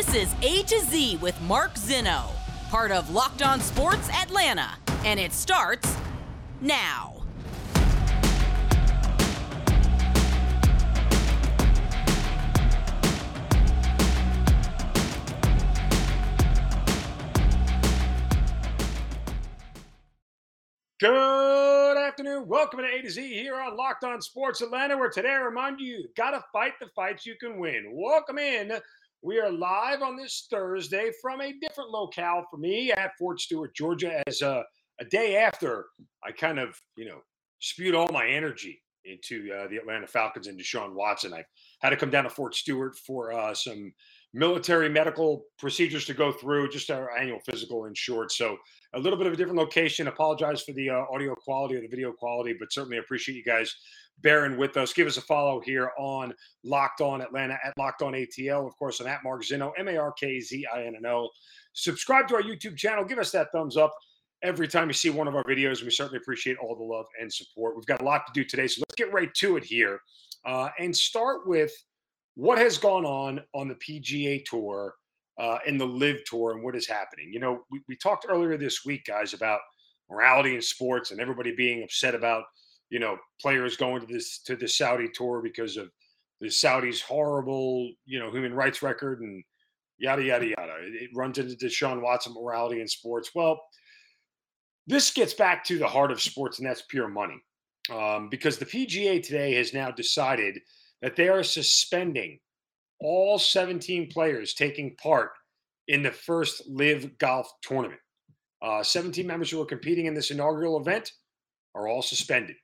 This is A to Z with Mark Zinno, part of Locked On Sports Atlanta, and it starts now. Good afternoon. Welcome to A to Z here on Locked On Sports Atlanta, where today I remind you, you gotta fight the fights you can win. Welcome in. We are live on this Thursday from a different locale for me at Fort Stewart, Georgia, as a, a day after I kind of, you know, spewed all my energy into uh, the Atlanta Falcons and Deshaun Watson. I had to come down to Fort Stewart for uh, some military medical procedures to go through, just our annual physical in short. So a little bit of a different location. Apologize for the uh, audio quality or the video quality, but certainly appreciate you guys bearing with us. Give us a follow here on Locked On Atlanta at Locked On ATL, of course, on at Mark Zinno, M A R K Z I N N O. Subscribe to our YouTube channel. Give us that thumbs up every time you see one of our videos. We certainly appreciate all the love and support. We've got a lot to do today, so let's get right to it here uh, and start with what has gone on on the PGA Tour uh, and the LIV Tour and what is happening. You know, we, we talked earlier this week, guys, about morality in sports and everybody being upset about you know players going to this to the Saudi tour because of the Saudis' horrible you know human rights record and yada yada yada. It runs into Deshaun Watson morality in sports. Well, this gets back to the heart of sports, and that's pure money. Um, because the PGA today has now decided that they are suspending all 17 players taking part in the first LIV golf tournament. Uh, 17 members who are competing in this inaugural event are all suspended.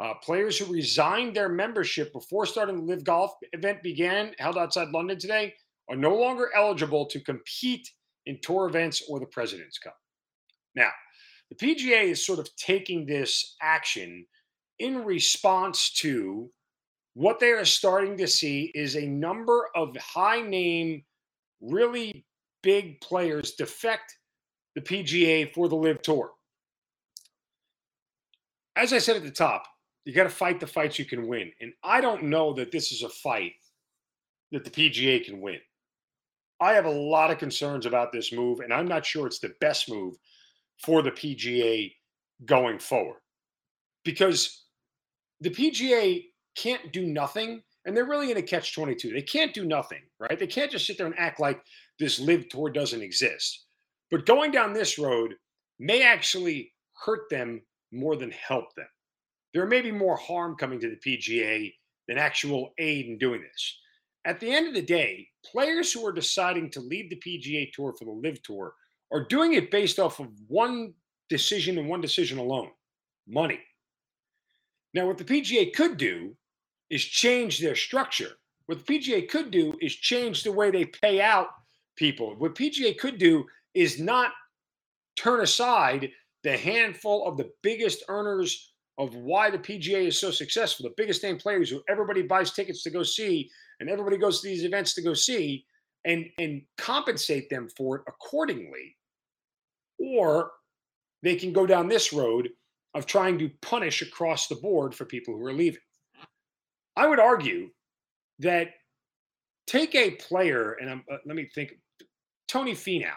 Uh, players who resigned their membership before starting the LIV golf event began, held outside London today, are no longer eligible to compete in tour events or the President's Cup. Now, the PGA is sort of taking this action in response to what they are starting to see is a number of high name, really big players defect the PGA for the LIV Tour. As I said at the top, you got to fight the fights you can win. And I don't know that this is a fight that the PGA can win. I have a lot of concerns about this move, and I'm not sure it's the best move for the PGA going forward. Because the PGA can't do nothing, and they're really in a catch 22. They can't do nothing, right? They can't just sit there and act like this LIV tour doesn't exist. But going down this road may actually hurt them more than help them. There may be more harm coming to the PGA than actual aid in doing this. At the end of the day, players who are deciding to leave the PGA Tour for the LIV Tour are doing it based off of one decision and one decision alone money. Now, what the PGA could do is change their structure. What the PGA could do is change the way they pay out people. What PGA could do is not turn aside the handful of the biggest earners of why the PGA is so successful, the biggest name players who everybody buys tickets to go see and everybody goes to these events to go see and and compensate them for it accordingly. Or they can go down this road of trying to punish across the board for people who are leaving. I would argue that take a player, and uh, let me think, Tony Finau,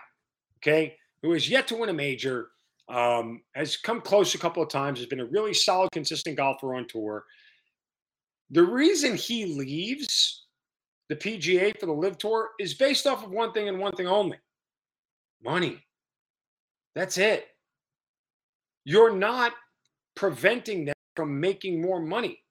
okay, who has yet to win a major, um, has come close a couple of times, has been a really solid, consistent golfer on tour. The reason he leaves the PGA for the LIV Tour is based off of one thing and one thing only money. That's it. You're not preventing them from making more money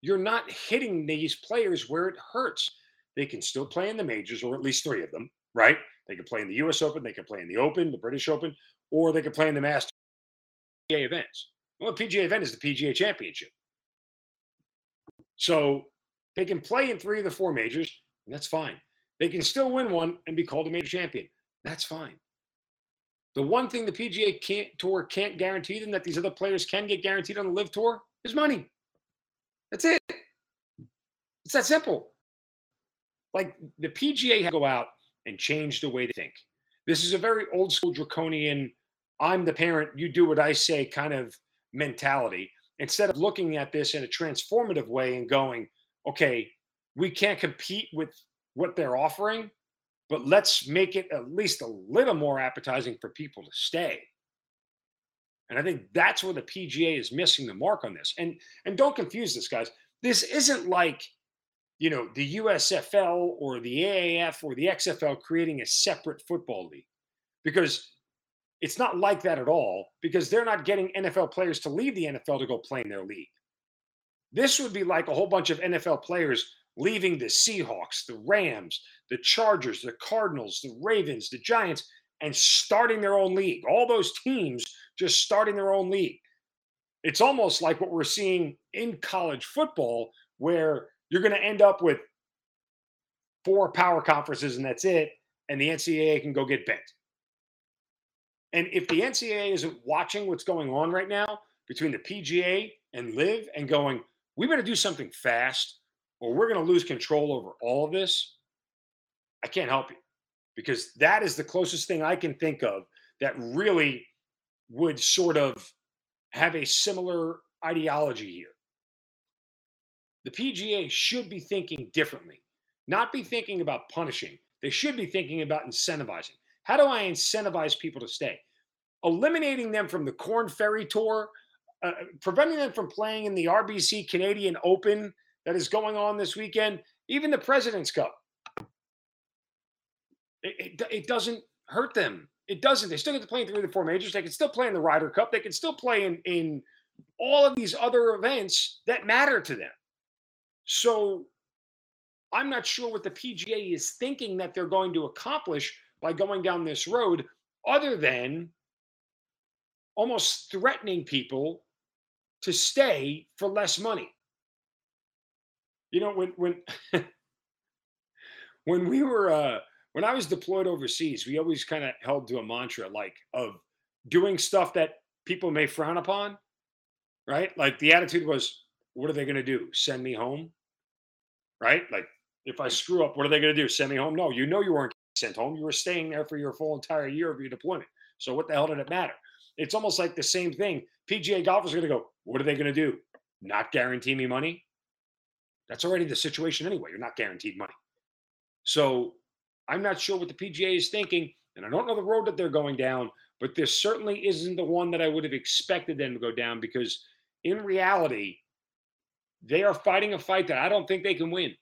you're not hitting these players where it hurts. They can still play in the majors, or at least three of them, right? They can play in the US Open, they can play in the Open, the British Open, or they can play in the Master PGA events. Well, the PGA event is the PGA Championship. So they can play in three of the four majors, and that's fine. They can still win one and be called a major champion. That's fine. The one thing the PGA can't, Tour can't guarantee them that these other players can get guaranteed on the LIV Tour is money. That's it. It's that simple. Like the PGA had to go out and change the way they think. This is a very old school draconian, I'm the parent, you do what I say kind of mentality. Instead of looking at this in a transformative way and going, okay, we can't compete with what they're offering. but let's make it at least a little more appetizing for people to stay. And I think that's where the PGA is missing the mark on this. And and don't confuse this, guys. This isn't like, you know, the USFL or the AAF or the XFL creating a separate football league. Because it's not like that at all, because they're not getting NFL players to leave the NFL to go play in their league. This would be like a whole bunch of NFL players leaving the Seahawks, the Rams, the Chargers, the Cardinals, the Ravens, the Giants, and starting their own league. All those teams just starting their own league. It's almost like what we're seeing in college football, where you're going to end up with four power conferences and that's it, and the NCAA can go get bent. And if the NCAA isn't watching what's going on right now between the PGA and LIV and going, we better do something fast or we're going to lose control over all of this, I can't help you because that is the closest thing I can think of that really would sort of have a similar ideology here. The PGA should be thinking differently, not be thinking about punishing. They should be thinking about incentivizing. How do I incentivize people to stay? Eliminating them from the Corn Ferry Tour, uh, preventing them from playing in the RBC Canadian Open that is going on this weekend, even the President's Cup. It, it, it doesn't hurt them. It doesn't. They still get to play in three of the four majors. They can still play in the Ryder Cup. They can still play in, in all of these other events that matter to them. So I'm not sure what the PGA is thinking that they're going to accomplish by going down this road, other than almost threatening people to stay for less money. You know, when when when we were uh when I was deployed overseas, we always kind of held to a mantra like of doing stuff that people may frown upon, right? Like the attitude was, what are they going to do? Send me home? Right? Like if I screw up, what are they going to do? Send me home? No, you know you weren't sent home. You were staying there for your full entire year of your deployment. So what the hell did it matter? It's almost like the same thing. PGA golfers are going to go, what are they going to do? Not guarantee me money? That's already the situation anyway. You're not guaranteed money. So I'm not sure what the PGA is thinking, and I don't know the road that they're going down, but this certainly isn't the one that I would have expected them to go down because in reality, they are fighting a fight that I don't think they can win.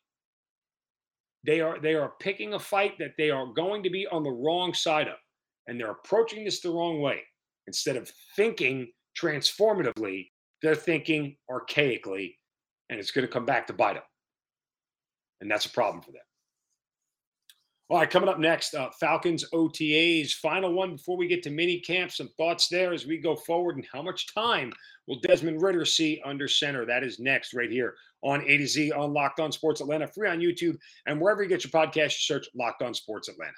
They are they are picking a fight that they are going to be on the wrong side of, and they're approaching this the wrong way. Instead of thinking transformatively, they're thinking archaically, and it's going to come back to bite them. And that's a problem for them. All right, coming up next, uh, Falcons OTAs. Final one before we get to mini camp. Some thoughts there as we go forward, and how much time will Desmond Ridder see under center? That is next, right here on A to Z on Locked On Sports Atlanta, free on YouTube, and wherever you get your podcast, you search Locked On Sports Atlanta.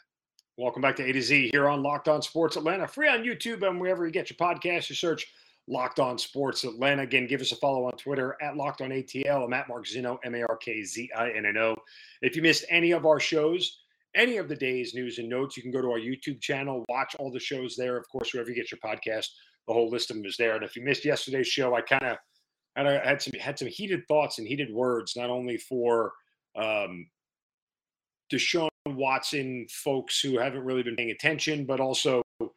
Welcome back to A to Z here on Locked On Sports Atlanta, free on YouTube, and wherever you get your podcast, you search Locked On Sports Atlanta. Again, give us a follow on Twitter at Locked On ATL. I'm at Mark Zinno, M A R K Z I N N O. If you missed any of our shows, any of the day's news and notes, you can go to our YouTube channel, watch all the shows there. Of course, wherever you get your podcast, the whole list of them is there. And if you missed yesterday's show, I kind of had, had some had some heated thoughts and heated words, not only for um, Deshaun Watson folks who haven't really been paying attention, but also uh,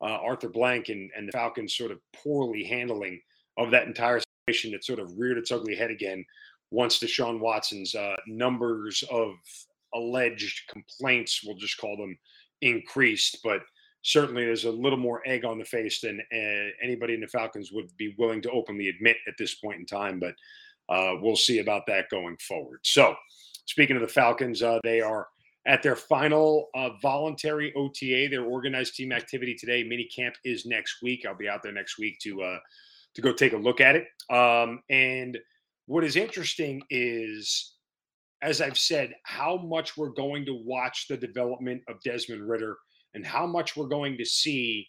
Arthur Blank and, and the Falcons sort of poorly handling of that entire situation that sort of reared its ugly head again once Deshaun Watson's uh, numbers of alleged complaints, we'll just call them, increased. But certainly there's a little more egg on the face than uh, anybody in the Falcons would be willing to openly admit at this point in time. But uh, we'll see about that going forward. So, speaking of the Falcons, uh, they are at their final uh, voluntary OTA, their organized team activity today. Mini camp is next week. I'll be out there next week to uh, to go take a look at it. Um, and what is interesting is as I've said, how much we're going to watch the development of Desmond Ridder and how much we're going to see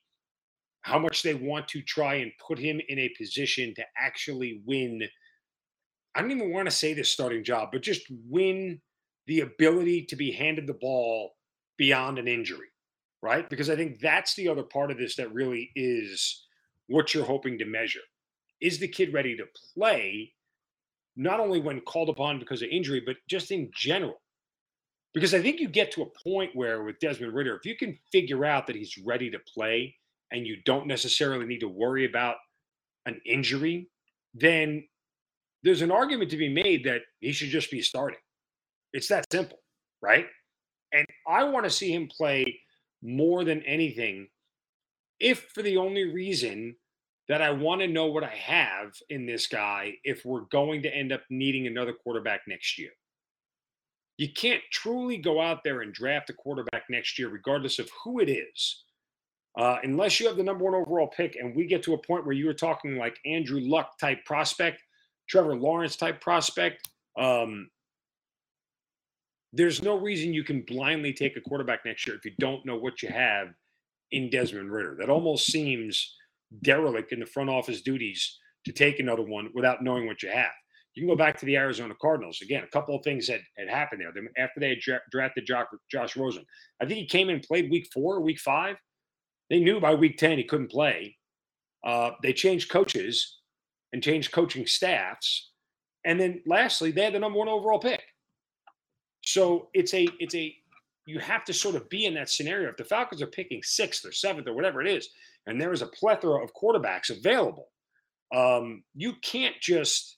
how much they want to try and put him in a position to actually win. I don't even want to say this starting job, but just win the ability to be handed the ball beyond an injury, right? Because I think that's the other part of this that really is what you're hoping to measure. Is the kid ready to play not only when called upon because of injury, but just in general. Because I think you get to a point where with Desmond Ridder, if you can figure out that he's ready to play and you don't necessarily need to worry about an injury, then there's an argument to be made that he should just be starting. It's that simple, right? And I want to see him play more than anything, if for the only reason that I want to know what I have in this guy if we're going to end up needing another quarterback next year. You can't truly go out there and draft a quarterback next year, regardless of who it is, uh, unless you have the number one overall pick and we get to a point where you were talking like Andrew Luck type prospect, Trevor Lawrence type prospect. Um, there's no reason you can blindly take a quarterback next year if you don't know what you have in Desmond Ridder. That almost seems derelict in the front office duties to take another one without knowing what you have. You can go back to the Arizona Cardinals. Again, a couple of things that had happened there. After they had drafted Josh, Rosen, I think he came in and played week four, week five. They knew by week 10 he couldn't play. Uh, they changed coaches and changed coaching staffs. And then lastly, they had the number one overall pick. So it's a it's a you have to sort of be in that scenario. If the Falcons are picking sixth or seventh or whatever it is, and there is a plethora of quarterbacks available, um, you can't just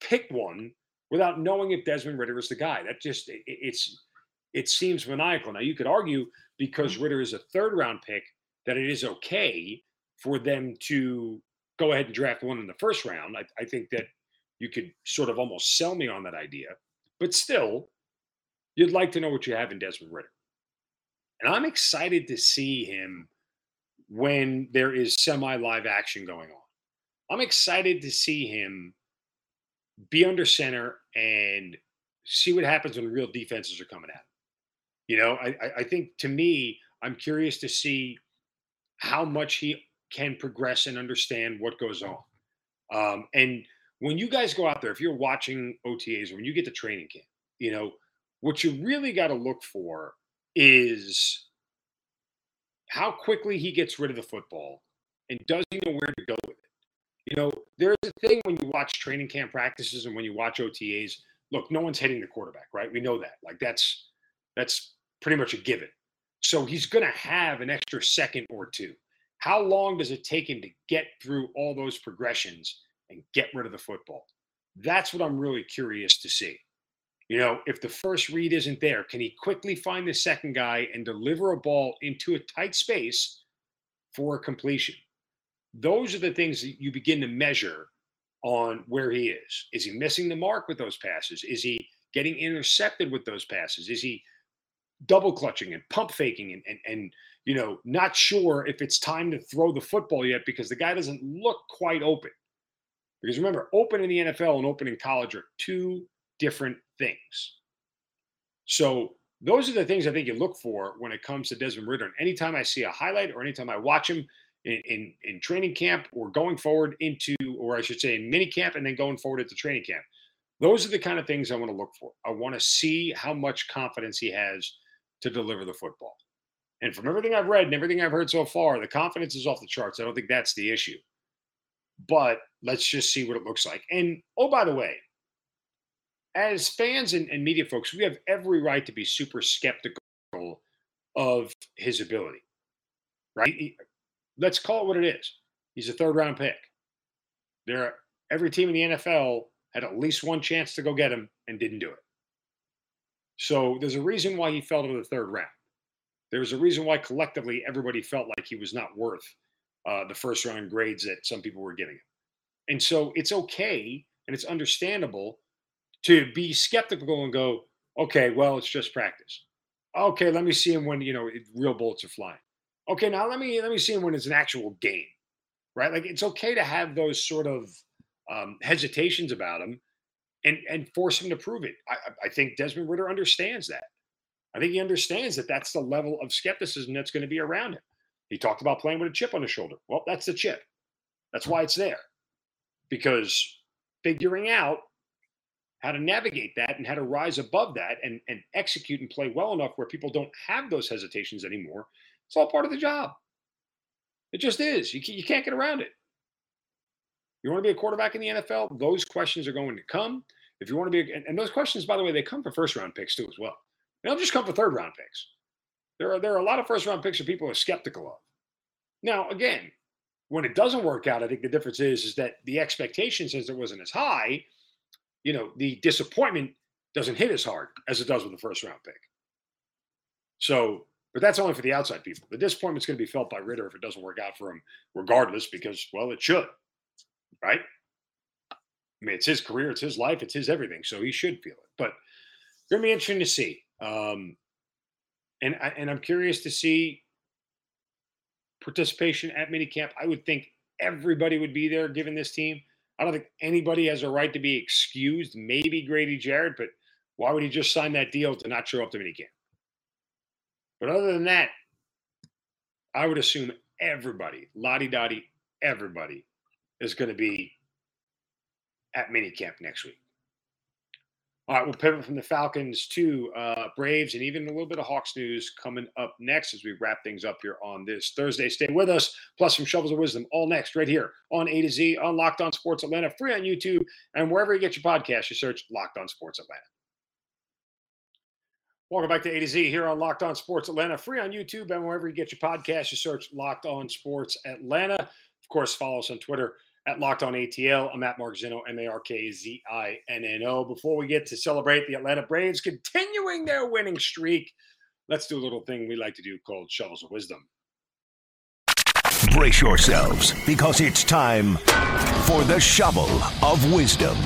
pick one without knowing if Desmond Ridder is the guy. That just it, it's it seems maniacal. Now you could argue because Ridder is a third round pick that it is okay for them to go ahead and draft one in the first round. I, I think that you could sort of almost sell me on that idea, but still, you'd like to know what you have in Desmond Ridder. And I'm excited to see him when there is semi live action going on. I'm excited to see him be under center and see what happens when real defenses are coming at him. You know, I, I think to me, I'm curious to see how much he can progress and understand what goes on. Um, and when you guys go out there, if you're watching OTAs, or when you get to training camp, you know, what you really got to look for is how quickly he gets rid of the football and does he know where to go with it. You know, there's a thing when you watch training camp practices and when you watch OTAs. Look, no one's hitting the quarterback, right? We know that. Like that's that's pretty much a given. So he's going to have an extra second or two. How long does it take him to get through all those progressions and get rid of the football? That's what I'm really curious to see. You know, if the first read isn't there, can he quickly find the second guy and deliver a ball into a tight space for a completion? Those are the things that you begin to measure on where he is. Is he missing the mark with those passes? Is he getting intercepted with those passes? Is he double clutching and pump faking and, and, and you know, not sure if it's time to throw the football yet because the guy doesn't look quite open. Because remember, open in the NFL and open in college are two different things. So those are the things I think you look for when it comes to Desmond Ridder. And anytime I see a highlight or anytime I watch him in, in, in training camp or going forward into, or I should say in mini camp and then going forward into training camp, those are the kind of things I want to look for. I want to see how much confidence he has to deliver the football. And from everything I've read and everything I've heard so far, the confidence is off the charts. I don't think that's the issue. But let's just see what it looks like. And oh, by the way, as fans and, and media folks, we have every right to be super skeptical of his ability, right? He, let's call it what it is. He's a third round pick. There, are, every team in the NFL had at least one chance to go get him and didn't do it. So there's a reason why he fell to the third round. There's a reason why collectively everybody felt like he was not worth uh, the first round grades that some people were giving him. And so it's okay and it's understandable to be skeptical and go, okay, well, it's just practice. Okay, let me see him when you know real bullets are flying. Okay, now let me let me see him when it's an actual game, right? Like it's okay to have those sort of um, hesitations about him and and force him to prove it. I, I think Desmond Ridder understands that. I think he understands that that's the level of skepticism that's going to be around him. He talked about playing with a chip on his shoulder. Well, that's the chip. That's why it's there. Because figuring out how to navigate that and how to rise above that and, and execute and play well enough where people don't have those hesitations anymore, it's all part of the job. It just is. You, you can't get around it. You want to be a quarterback in the NFL? Those questions are going to come. If you want to be, and those questions, by the way, they come for first round picks too, as well. They'll just come for third round picks. There are there are a lot of first round picks that people are skeptical of. Now, again, when it doesn't work out, I think the difference is is that the expectation since it wasn't as high, you know, the disappointment doesn't hit as hard as it does with the first round pick. So, but that's only for the outside people. The disappointment's going to be felt by Ridder if it doesn't work out for him, regardless, because well, it should, right? I mean, it's his career, it's his life, it's his everything, so he should feel it. But it's going to be interesting to see. Um, and I, and I'm curious to see participation at minicamp. I would think everybody would be there given this team. I don't think anybody has a right to be excused. Maybe Grady Jarrett, but why would he just sign that deal to not show up to minicamp? But other than that, I would assume everybody, lottie dottie, everybody is going to be at minicamp next week. All right, we'll pivot from the Falcons to uh, Braves and even a little bit of Hawks news coming up next as we wrap things up here on this Thursday. Stay with us, plus some shovels of wisdom, all next right here on A to Z on Locked On Sports Atlanta, free on YouTube and wherever you get your podcast. You search Locked On Sports Atlanta. Welcome back to A to Z here on Locked On Sports Atlanta, free on YouTube and wherever you get your podcast. You search Locked On Sports Atlanta. Of course, follow us on Twitter at Locked On ATL. I'm at Mark Zinno, M A R K Z I N N O. Before we get to celebrate the Atlanta Braves continuing their winning streak, let's do a little thing we like to do called Shovels of Wisdom. Brace yourselves because it's time for the Shovel of Wisdom.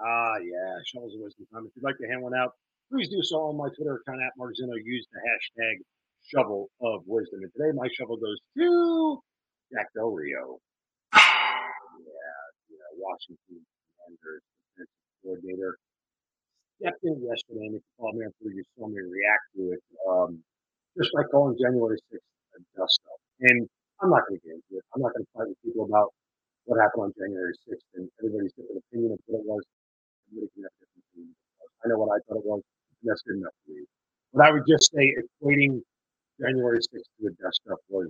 Ah, yeah, Shovels of Wisdom time. If you'd like to hand one out, please do so on my Twitter account at Mark Zinno. Use the hashtag shovel of wisdom. And today my shovel goes to Jack Del Rio. Yeah, Washington Commanders coordinator. Stepped in yesterday and if you called me after you saw me react to it. Um, just by calling January 6th a dust up. And I'm not going to get into it. I'm not going to fight with people about what happened on January 6th and everybody's different opinion of what it was. Everybody can have different opinion. I know what I thought it was that's good enough for me. But I would just say equating January 6th to a dust up was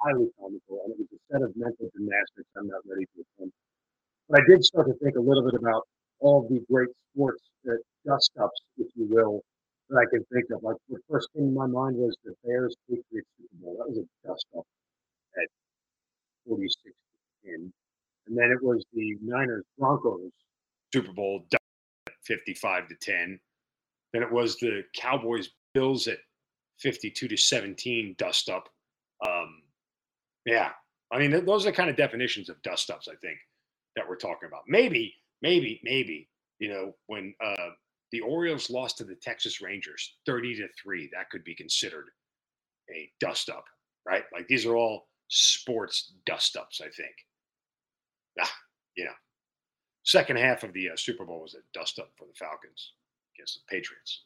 highly comical, and it was a set of mental gymnastics I'm not ready to attempt. But I did start to think a little bit about all the great sports that dust ups, if you will, that I can think of. Like the first thing in my mind was the Bears Patriots Super Bowl. That was a dust up at 46 10. And then it was the Niners Broncos Super Bowl 55 to 10. Then it was the Cowboys Bills at 52 to 17 dust up. Um, yeah, I mean, those are kind of definitions of dust ups, I think, that we're talking about. Maybe, maybe, maybe, you know, when uh, the Orioles lost to the Texas Rangers 30 to 3, that could be considered a dust up, right? Like these are all sports dust ups, I think. Ah, you know, second half of the uh, Super Bowl was a dust up for the Falcons against the Patriots.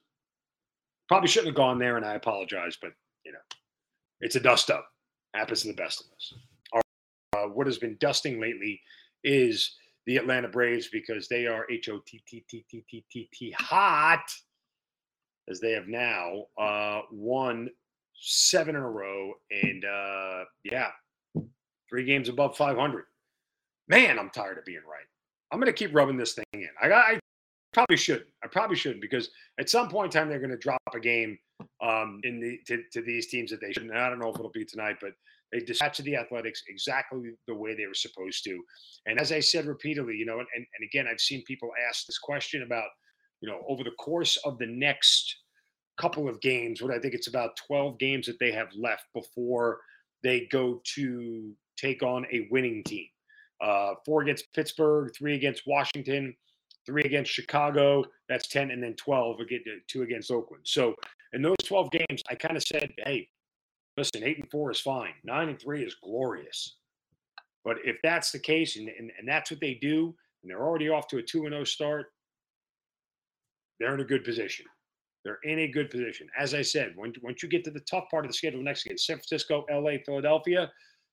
Probably shouldn't have gone there, and I apologize, but you know, it's a dust up. Happens to the best of us. Uh, what has been dusting lately is the Atlanta Braves because they are H O T T T T T T T hot, as they have now uh, won seven in a row, and uh, yeah, three games above 500. Man, I'm tired of being right. I'm going to keep rubbing this thing in. I, got, I Probably shouldn't. I probably shouldn't because at some point in time they're going to drop a game um, in the to, to, these teams that they shouldn't. I don't know if it'll be tonight, but they dispatched the Athletics exactly the way they were supposed to. And as I said repeatedly, you know, and, and again, I've seen people ask this question about, you know, over the course of the next couple of games, what I think it's about 12 games that they have left before they go to take on a winning team. Uh, four against Pittsburgh, three against Washington three against Chicago. That's 10, and then 12 again, two against Oakland. So in those 12 games, I kind of said, hey, listen, eight and four is fine. Nine and three is glorious. But if that's the case, and, and, and that's what they do, and they're already off to a 2 0 start, they're in a good position. They're in a good position. As I said, when, once you get to the tough part of the schedule next against San Francisco, LA, Philadelphia,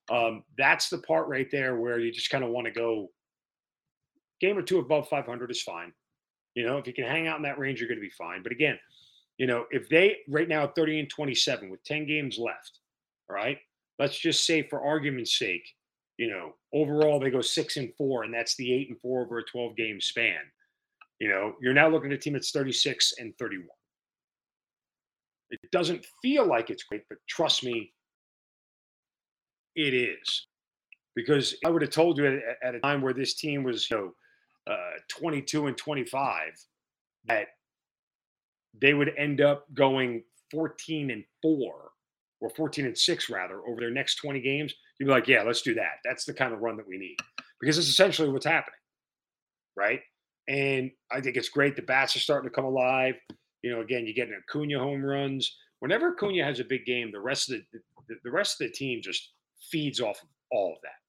um, that's the part right there where you just kind of want to go game or two above 500 is fine. You know, if you can hang out in that range, you're going to be fine. But again, you know, if they right now 30 and 27 with 10 games left, all right, let's just say for argument's sake, You know, overall they go six and four, and that's the eight and four over a 12 game span. You know, you're now looking at a team that's 36 and 31. It doesn't feel like it's great, but trust me, it is. Because I would have told you at, at a time where this team was, you know, uh, 22 and 25, that they would end up going 14 and four or 14 and six rather over their next 20 games. You'd be like, yeah, let's do that. That's the kind of run that we need because it's essentially what's happening. Right. And I think it's great. The bats are starting to come alive. You know, again, you're getting Acuna home runs. Whenever Acuna has a big game, the rest of the, the, the rest of the team just feeds off of all of that.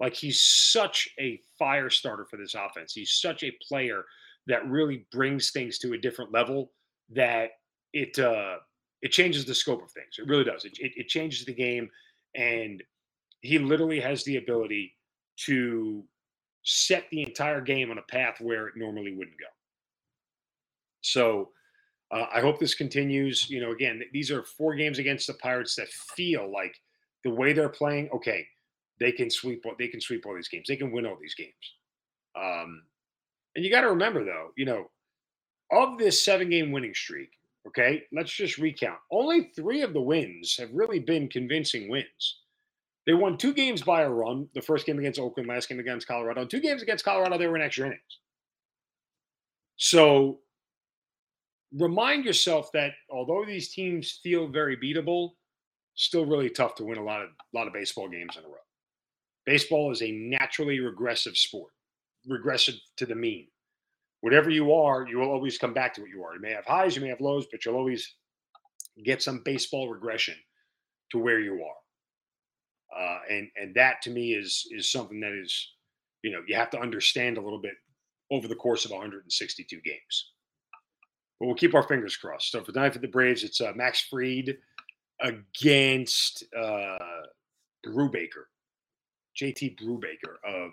Like he's such a fire starter for this offense. He's such a player that really brings things to a different level that it uh it changes the scope of things. It really does. It, it, it changes the game, and he literally has the ability to set the entire game on a path where it normally wouldn't go. So uh, I hope this continues. You know, again, these are four games against the Pirates that feel like the way they're playing. Okay, they can sweep. They can sweep all these games. They can win all these games. Um, and you got to remember, though, you know, of this seven-game winning streak, okay, let's just recount. Only three of the wins have really been convincing wins. They won two games by a run. The first game against Oakland, last game against Colorado. Two games against Colorado, they were in extra innings. So remind yourself that although these teams feel very beatable, still really tough to win a lot of a lot of baseball games in a row. Baseball is a naturally regressive sport, regressive to the mean. Whatever you are, you will always come back to what you are. You may have highs, you may have lows, but you'll always get some baseball regression to where you are. Uh, and and that to me is is something that is, you know, you have to understand a little bit over the course of 162 games. But we'll keep our fingers crossed. So for tonight for the Braves, it's uh, Max Fried against uh, Brubaker, JT Brubaker of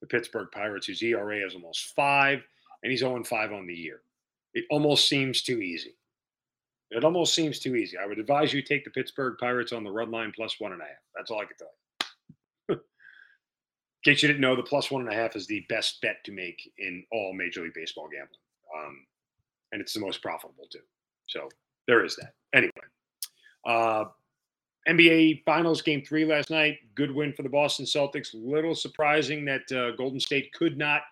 the Pittsburgh Pirates, whose ERA is almost five, and he's 0 5 on the year. It almost seems too easy. It almost seems too easy. I would advise you take the Pittsburgh Pirates on the run line plus one and a half. That's all I can tell you. in case you didn't know, the plus one and a half is the best bet to make in all Major League Baseball gambling. Um, and it's the most profitable too. So there is that. Anyway, uh, NBA Finals Game Three last night. Good win for the Boston Celtics. Little surprising that uh, Golden State could not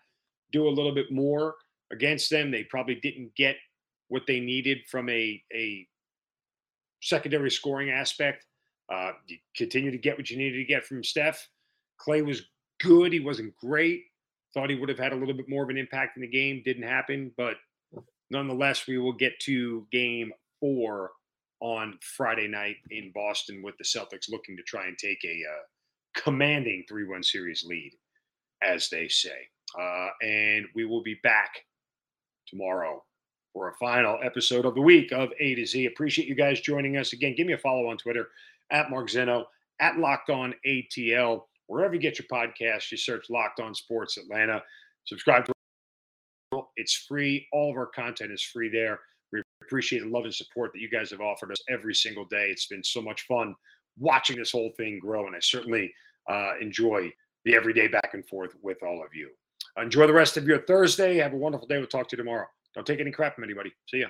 do a little bit more against them. They probably didn't get what they needed from a a secondary scoring aspect. Uh, you continue to get what you needed to get from Steph. Klay was good. He wasn't great. Thought he would have had a little bit more of an impact in the game. Didn't happen, but nonetheless, we will get to game four on Friday night in Boston with the Celtics looking to try and take a uh, commanding 3 1 series lead, as they say. Uh, and we will be back tomorrow for a final episode of the week of A to Z. Appreciate you guys joining us. Again, give me a follow on Twitter at Mark Zinno, at Locked On ATL. Wherever you get your podcast, you search Locked On Sports Atlanta. Subscribe to it's free. All of our content is free there. Appreciate the love and support that you guys have offered us every single day. It's been so much fun watching this whole thing grow, and I certainly uh, enjoy the everyday back and forth with all of you. Enjoy the rest of your Thursday. Have a wonderful day. We'll talk to you tomorrow. Don't take any crap from anybody. See ya.